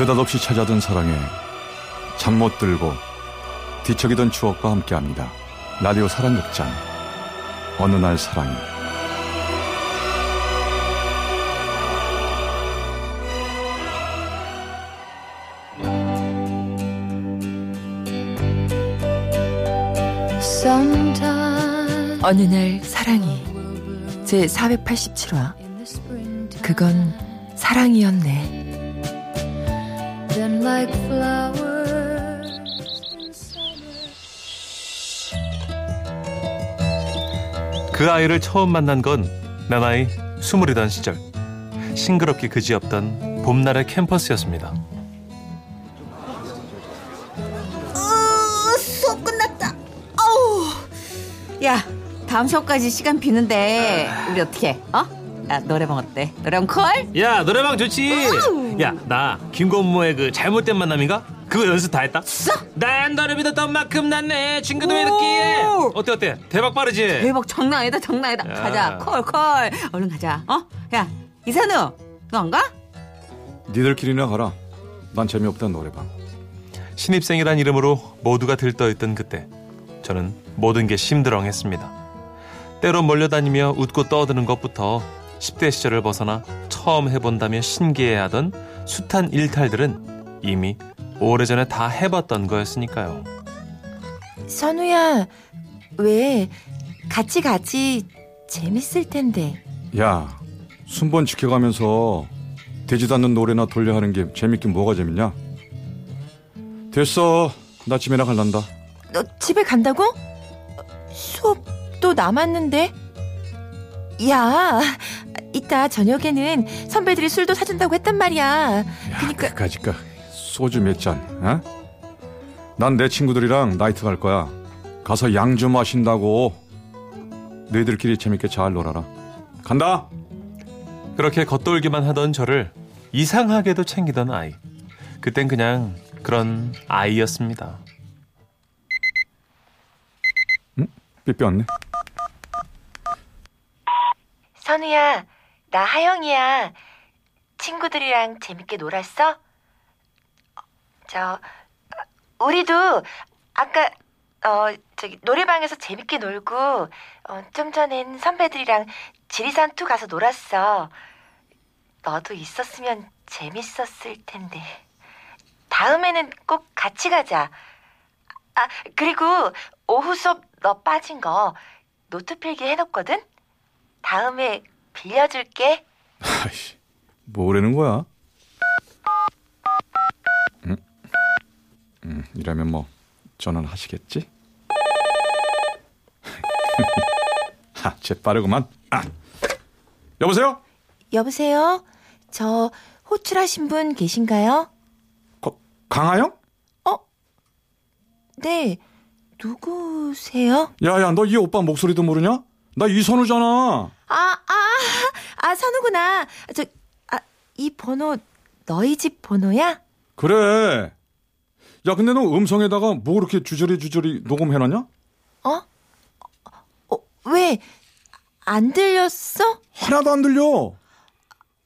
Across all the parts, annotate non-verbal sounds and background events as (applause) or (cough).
느닷없이 찾아든 사랑에 잠 못 들고 뒤척이던 추억과 함께합니다. 라디오 사랑극장 어느 날 사랑이 어느 날 사랑이 제 487화 그건 사랑이었네. 그 아이를 처음 만난 건 내 나이 스물이던 시절 싱그럽게 그지없던 봄날의 캠퍼스였습니다. 어, 수업 끝났다. 어우. 야, 다음 수업까지 시간 비는데 우리 어떻게? 해? 어? 야, 노래방 어때? 노래방 콜? 야 노래방 좋지. 야 나 김건모의 그 잘못된 만남인가? 그거 연습 다 했다. 난 너를 믿었던 만큼 난내 친구도 믿었기에. 어때 어때? 대박 빠르지? 대박 장난 아니다 장난 아니다. 야. 가자 콜 콜. 얼른 가자. 어? 야, 이산우, 너 안 가? 니들끼리나 가라. 난 재미없단 노래방. 신입생이란 이름으로 모두가 들떠있던 그때 저는 모든 게 심드렁했습니다. 때로 몰려다니며 웃고 떠드는 것부터 10대 시절을 벗어나 처음 해본다며 신기해하던 숱한 일탈들은 이미 오래전에 다 해봤던 거였으니까요. 선우야, 왜 같이 가지 재밌을 텐데. 야, 순번 지켜가면서 되지도 않는 노래나 돌려 하는 게 재밌긴 뭐가 재밌냐? 됐어. 나 집에나 갈란다. 너 집에 간다고? 수업도 남았는데. 야, 이따 저녁에는 선배들이 술도 사준다고 했단 말이야. 야, 그니까 그까짓까 소주 몇 잔, 어? 난내 친구들이랑 나이트 갈 거야. 가서 양좀 마신다고. 너희들끼리 재밌게 잘 놀아라. 간다. 그렇게 겉돌기만 하던 저를 이상하게도 챙기던 아이. 그땐 그냥 그런 아이였습니다. 삐삐 왔네. 선우야, 나 하영이야. 친구들이랑 재밌게 놀았어? 어, 저, 어, 우리도 아까, 어, 저기, 노래방에서 재밌게 놀고, 어, 좀 전엔 선배들이랑 지리산 투 가서 놀았어. 너도 있었으면 재밌었을 텐데. 다음에는 꼭 같이 가자. 아, 그리고 오후 수업 너 빠진 거 노트 필기 해놓거든? 다음에 빌려줄게. 아이씨, 뭐라는 거야? 응? 음, 이러면 뭐 전화는 하시겠지? (laughs) 하, 쟤 빠르구만. 아. 여보세요? 여보세요? 저 호출하신 분 계신가요? 거, 강하영? 네. 누구세요? 야야, 너 이 오빠 목소리도 모르냐? 나 이선우잖아. 아, 아, 아, 선우구나. 저, 아, 이 번호 너희 집 번호야? 그래. 야, 근데 너 음성에다가 뭐 그렇게 주저리 주저리 녹음해놨냐? 어? 어, 왜? 안 들렸어? 하나도 안 들려.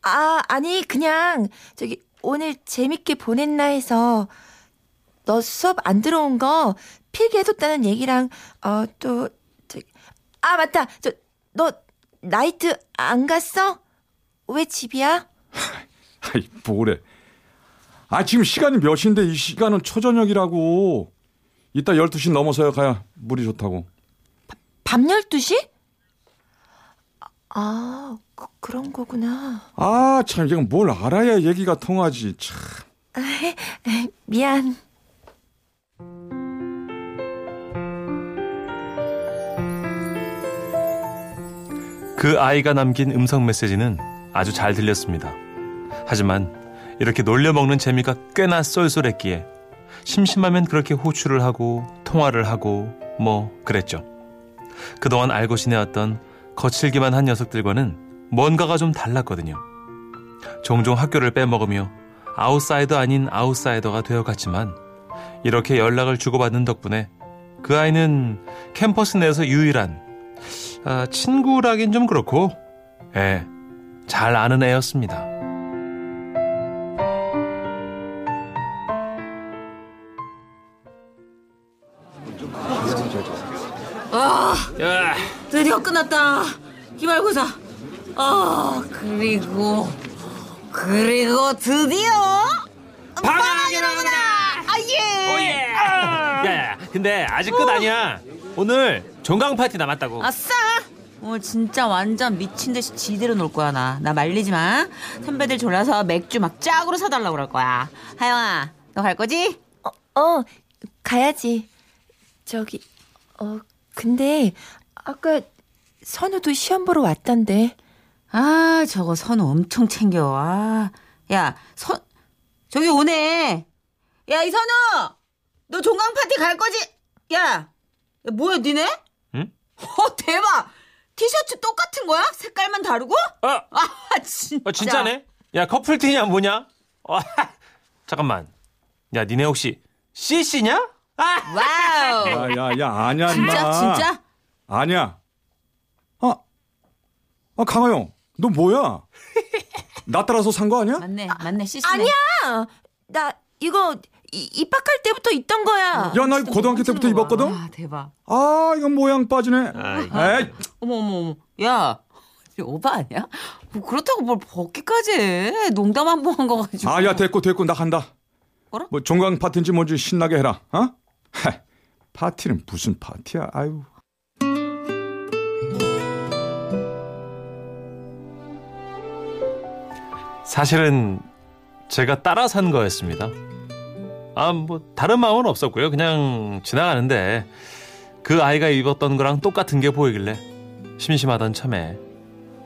아, 아니, 그냥, 저기, 오늘 재밌게 보냈나 해서, 너 수업 안 들어온 거 필기해뒀다는 얘기랑, 어, 또, 저기, 아, 맞다. 저, 너, 나이트 안 갔어? 왜 집이야? (laughs) 아이, 뭐래. 아, 지금 시간이 몇인데 이 시간은 초저녁이라고. 이따 12시 넘어서야 가야 물이 좋다고. 밤 12시? 아, 그, 그런 거구나. 아, 참, 이건 뭘 알아야 얘기가 통하지. 참. (laughs) 미안. 그 아이가 남긴 음성 메시지는 아주 잘 들렸습니다. 하지만 이렇게 놀려먹는 재미가 꽤나 쏠쏠했기에 심심하면 그렇게 호출을 하고 통화를 하고 뭐 그랬죠. 그동안 알고 지내왔던 거칠기만 한 녀석들과는 뭔가가 좀 달랐거든요. 종종 학교를 빼먹으며 아웃사이더 아닌 아웃사이더가 되어갔지만 이렇게 연락을 주고받는 덕분에 그 아이는 캠퍼스 내에서 유일한 아, 친구라긴 좀 그렇고, 예, 잘 아는 애였습니다. 아, 야. 드디어 끝났다. 기말고사. 아, 그리고, 그리고 드디어 방학이 나구나. 아, 예. 오예. 아. 야, 야, 근데 아직 끝 아니야. 오늘 종강 파티 남았다고. 아싸. 오늘 진짜 완전 미친 듯이 지대로 놀 거야 나. 나 말리지 마. 선배들 졸라서 맥주 막 짝으로 사달라고 그럴 거야. 하영아, 너 갈 거지? 어, 어, 가야지. 저기, 어, 근데 아까 선우도 시험 보러 왔던데. 아, 저거 선우 엄청 챙겨. 아, 야, 선, 저기 오네. 야, 이 선우! 너 종강 파티 갈 거지? 야, 야 뭐야, 니네? 응? 어, 대박! 티셔츠 똑같은 거야? 색깔만 다르고? 어, 아, 진짜. 어 진짜네? 야 커플티냐 뭐냐? 어, (laughs) 잠깐만. 야 니네 혹시 CC냐? 아! 와우. 야 야 야 아니야 진짜, 임마. 진짜? 아니야. 아, 아 강하영, 너 뭐야? (laughs) 나 따라서 산 거 아니야? 맞네, 맞네, CC. 아니야! 나 이거 이- 입학할 때부터 있던 거야. 야, 나 이거 고등학교 때부터 입었거든. 아, 대박. 아, 이건 모양 빠지네. 에이, 어머, 어머, 어머. 야, 오바 아니야? 뭐 그렇다고 뭘 벗기까지 해. 농담 한 번 한 거 가지고. 아, 야, 됐고, 됐고, 나 간다. 뭐라? 뭐 종강 파티인지 뭔지 신나게 해라. 어? 헤, 파티는 무슨 파티야? 아유. 사실은 제가 따라 산 거였습니다. 아, 뭐 다른 마음은 없었고요. 그냥 지나가는데 그 아이가 입었던 거랑 똑같은 게 보이길래 심심하던 참에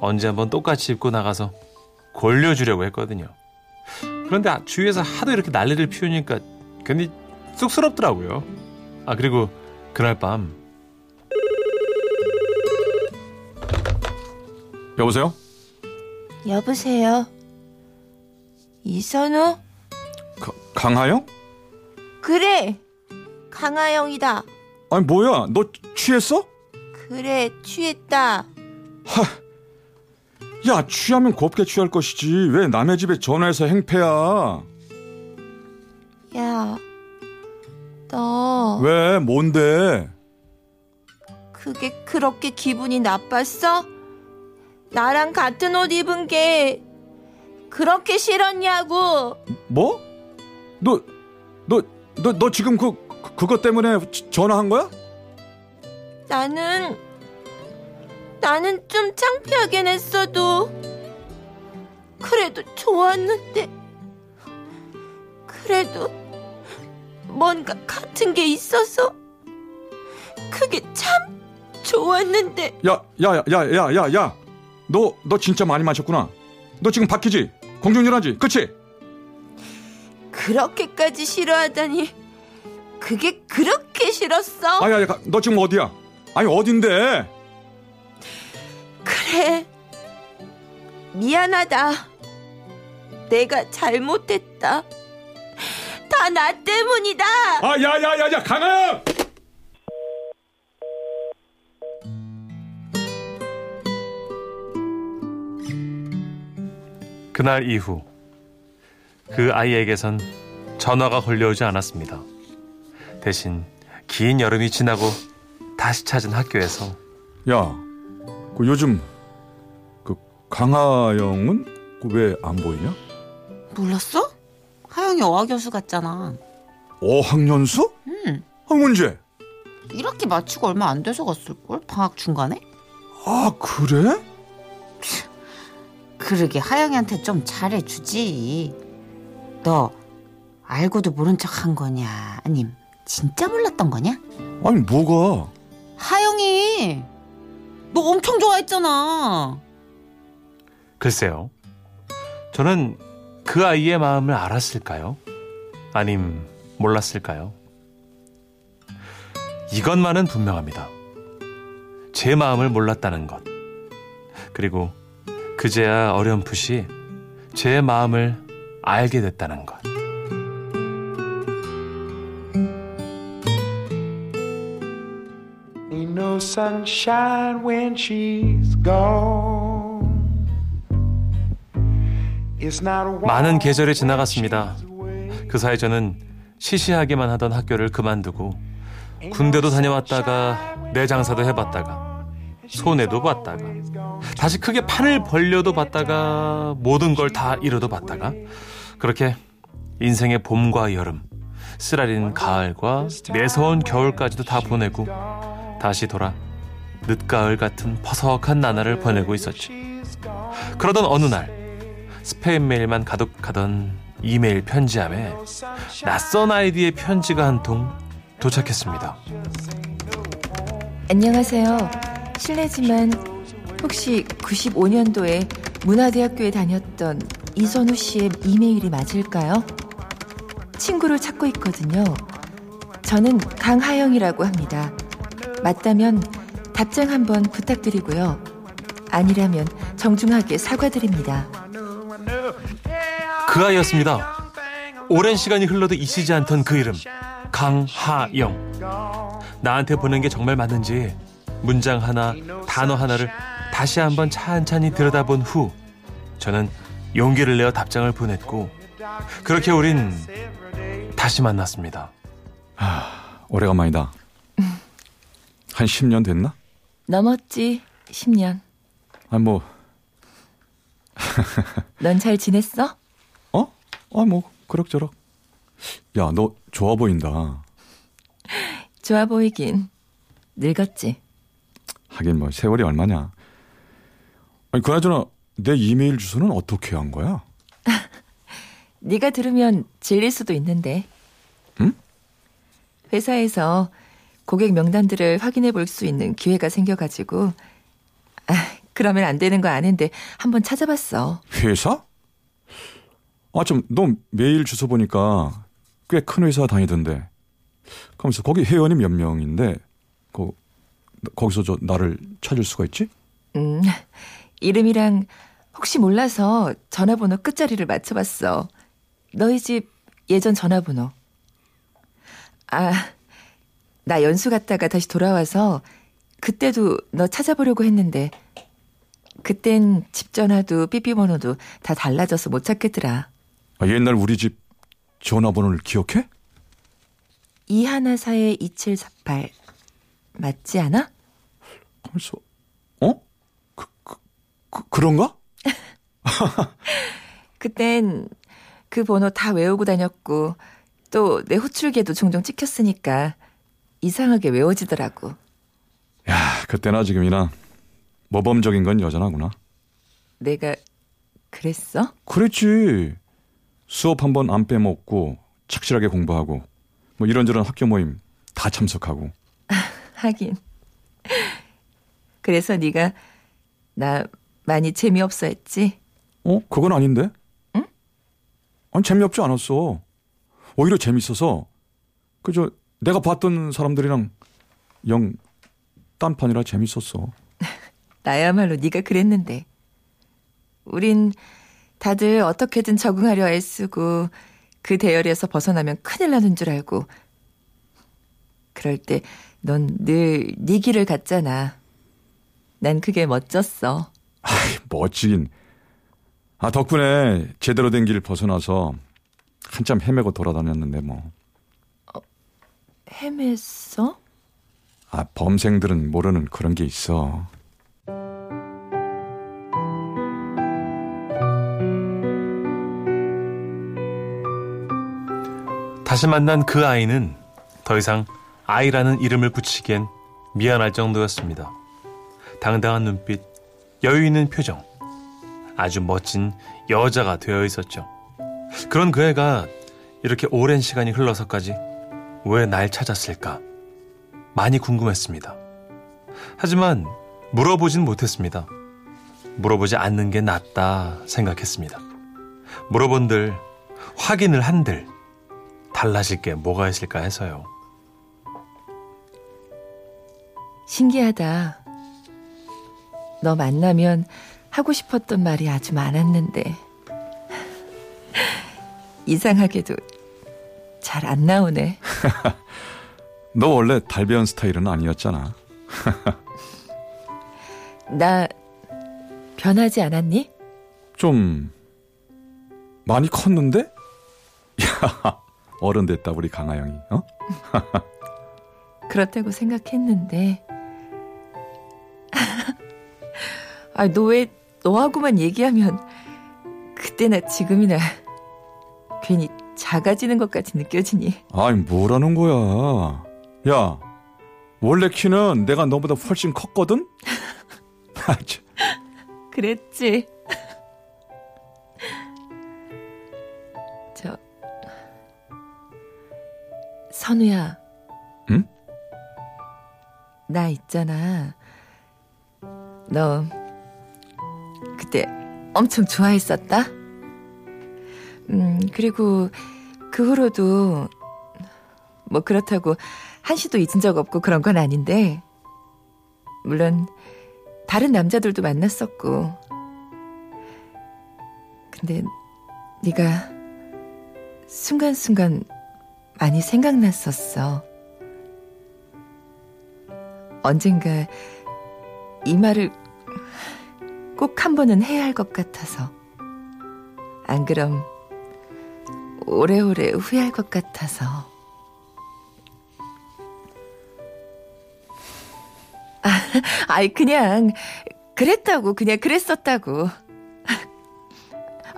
언제 한번 똑같이 입고 나가서 골려주려고 했거든요. 그런데 아, 주위에서 하도 이렇게 난리를 피우니까 괜히 쑥스럽더라고요. 아 그리고 그날 밤 여보세요? 여보세요? 이선우? 가- 강하영? 그래! 강하영이다. 아니, 뭐야? 너 취했어? 그래, 취했다. 야, 취하면 곱게 취할 것이지. 왜 남의 집에 전화해서 행패야? 야, 너 왜? 뭔데? 그게 그렇게 기분이 나빴어? 나랑 같은 옷 입은 게 그렇게 싫었냐고. 뭐? 너, 너, 너, 너 지금 그, 그- 그것 때문에 지- 전화한 거야? 나는 나는 좀 창피하긴 했어도 그래도 좋았는데 그래도 뭔가 같은 게 있어서 그게 참 좋았는데 야, 야, 야, 야, 야, 야, 야. 너, 너 진짜 많이 마셨구나. 너 지금 박히지? 공중전화지? 그치? 그렇게까지 싫어하다니 그게 그렇게 싫었어? 아, 야, 너 지금 어디야? 아니, 어딘데? 그래. 미안하다. 내가 잘못했다. 다 나 때문이다. 아, 야, 야, 야, 야, 강하영! 그날 이후 그 아이에게선 전화가 걸려오지 않았습니다. 대신 긴 여름이 지나고 다시 찾은 학교에서 야, 그 요즘 그 강하영은 그 왜 안 보이냐? 몰랐어? 하영이 어학연수 갔잖아. 어학연수? 응. 아, 문제. 1학기 마치고 얼마 안 돼서 갔을걸? 방학 중간에? 아, 그래? 그러게 하영이한테 좀 잘해주지. 너 알고도 모른 척 한 거냐? 아님 진짜 몰랐던 거냐? 아니, 뭐가? 하영이 너 엄청 좋아했잖아. 글쎄요. 저는 그 아이의 마음을 알았을까요? 아님 몰랐을까요? 이것만은 분명합니다. 제 마음을 몰랐다는 것. 그리고 그제야 어렴풋이 제 마음을 알게 됐다는 것. Sunshine when she's gone. It's not a 많은 계절이 지나갔습니다. 그 사이 저는 시시하게만 하던 학교를 그만두고 군대도 다녀왔다가 내 장사도 해봤다가 손해도 봤다가 다시 크게 판을 벌려도 봤다가 모든 걸 다 잃어도 봤다가 그렇게 인생의 봄과 여름 쓰라린 가을과 매서운 겨울까지도 다 보내고 다시 돌아 늦가을 같은 퍼석한 나날을 보내고 있었지. 그러던 어느 날 스페인 메일만 가득하던 이메일 편지함에 낯선 아이디의 편지가 한 통 도착했습니다. 안녕하세요. 실례지만 혹시 95년도에 문화대학교에 다녔던 이선우 씨의 이메일이 맞을까요? 친구를 찾고 있거든요. 저는 강하영이라고 합니다. 맞다면 답장 한번 부탁드리고요. 아니라면 정중하게 사과드립니다. 그 아이였습니다. 오랜 시간이 흘러도 잊히지 않던 그 이름 강하영. 나한테 보낸 게 정말 맞는지 문장 하나, 단어 하나를 다시 한번 찬찬히 들여다본 후 저는 용기를 내어 답장을 보냈고 그렇게 우린 다시 만났습니다. 오래간만이다. 한 10년 됐나? 넘었지, 10년. 아, 뭐, (laughs) 넌 잘 지냈어? 어? 아, 뭐, 그럭저럭. 야, 너 좋아 보인다. 좋아 보이긴. 늙었지. 하긴 뭐, 세월이 얼마냐. 아니, 그나저나, 내 이메일 주소는 어떻게 한 거야? (laughs) 네가 들으면 질릴 수도 있는데. 응? 회사에서 고객 명단들을 확인해 볼 수 있는 기회가 생겨가지고, 아, 그러면 안 되는 거 아는데 한번 찾아봤어. 회사? 아, 좀, 너 메일 주소 보니까 꽤 큰 회사 다니던데. 그러면서 거기 회원이 몇 명인데, 거, 거기서 저 나를 찾을 수가 있지? 음, 이름이랑 혹시 몰라서 전화번호 끝자리를 맞춰봤어. 너희 집 예전 전화번호. 아, 나 연수 갔다가 다시 돌아와서 그때도 너 찾아보려고 했는데 그땐 집 전화도 삐삐번호도 다 달라져서 못 찾겠더라. 아, 옛날 우리 집 전화번호를 기억해? 이하나사의 2748 맞지 않아? 그래서, 어? 그, 그, 그, 그런가? (laughs) 그땐 그 번호 다 외우고 다녔고 또 내 호출기에도 종종 찍혔으니까 이상하게 외워지더라고. 야, 그때나 지금이나 모범적인 건 여전하구나. 내가 그랬어? 그랬지. 수업 한 번 안 빼먹고 착실하게 공부하고 뭐 이런저런 학교 모임 다 참석하고. (laughs) 하긴. 그래서 네가 나 많이 재미없어 했지? 어? 그건 아닌데? 응? 아니 재미없지 않았어. 오히려 재밌어서 그저 내가 봤던 사람들이랑 영 딴판이라 재밌었어. (laughs) 나야말로 네가 그랬는데. 우린 다들 어떻게든 적응하려 애쓰고 그 대열에서 벗어나면 큰일 나는 줄 알고 그럴 때 넌 늘 네 길을 갔잖아. 난 그게 멋졌어. 아이, 멋지긴. 아, 덕분에 제대로 된길 벗어나서 한참 헤매고 돌아다녔는데 뭐. 헤맸어? 아, 범생들은 모르는 그런 게 있어. 다시 만난 그 아이는 더 이상 아이라는 이름을 붙이기엔 미안할 정도였습니다. 당당한 눈빛, 여유 있는 표정, 아주 멋진 여자가 되어 있었죠. 그런 그 애가 이렇게 오랜 시간이 흘러서까지 왜 날 찾았을까? 많이 궁금했습니다. 하지만 물어보진 못했습니다. 물어보지 않는 게 낫다 생각했습니다. 물어본들, 확인을 한들, 달라질 게 뭐가 있을까 해서요. 신기하다. 너 만나면 하고 싶었던 말이 아주 많았는데. (laughs) 이상하게도 잘 안 나오네. (laughs) 너 원래 달배연 스타일은 아니었잖아. (laughs) 나 변하지 않았니? 좀 많이 컸는데? (laughs) 야, 어른 됐다 우리 강아영이. 어? 그렇다고 생각했는데. 아, 너 왜 너하고만 얘기하면 그때나 지금이나 괜히 작아지는 것 같이 느껴지니? 아니 뭐라는 거야? 야 원래 키는 내가 너보다 훨씬 컸거든. (laughs) 아, 참. 그랬지. 저 선우야. 응? 나 있잖아. 너 그때 엄청 좋아했었다. 음 그리고 그 후로도 뭐 그렇다고 한시도 잊은 적 없고 그런 건 아닌데 물론 다른 남자들도 만났었고 근데 네가 순간순간 많이 생각났었어. 언젠가 이 말을 꼭 한 번은 해야 할 것 같아서. 안 그럼 오래오래 후회할 것 같아서. 아, 아이, 그냥, 그랬다고, 그냥 그랬었다고.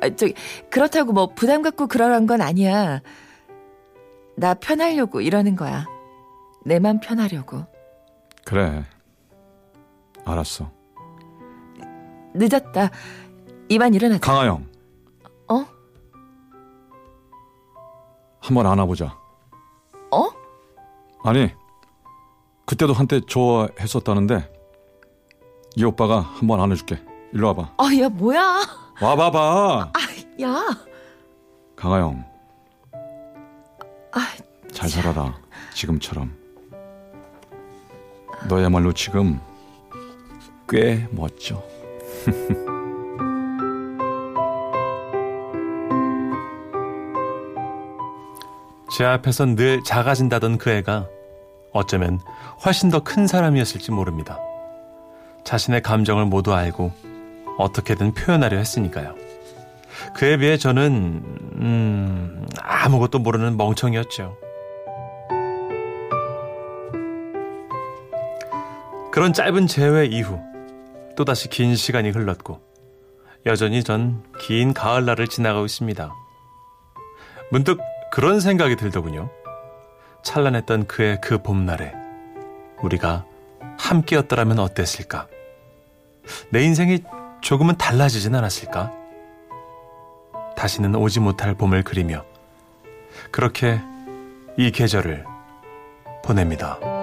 아, 저기, 그렇다고 뭐 부담 갖고 그러란 건 아니야. 나 편하려고 이러는 거야. 내 맘 편하려고. 그래. 알았어. 늦었다. 이만 일어나자. 강하영. 어? 한번 안아보자. 어? 아니, 그때도 한때 좋아했었다는데, 이 오빠가 한번 안아줄게. 일로 와봐. 아, 야, 뭐야? 와봐봐. 아, 야. 강하영, 아, 잘 살아라. 지금처럼. 너야말로 지금 꽤 멋져. (laughs) 제 앞에선 늘 작아진다던 그 애가 어쩌면 훨씬 더 큰 사람이었을지 모릅니다. 자신의 감정을 모두 알고 어떻게든 표현하려 했으니까요. 그에 비해 저는 음, 아무것도 모르는 멍청이었죠. 그런 짧은 재회 이후 또다시 긴 시간이 흘렀고 여전히 전 긴 가을날을 지나가고 있습니다. 문득 그런 생각이 들더군요. 찬란했던 그의 그 봄날에 우리가 함께였더라면 어땠을까? 내 인생이 조금은 달라지진 않았을까? 다시는 오지 못할 봄을 그리며 그렇게 이 계절을 보냅니다.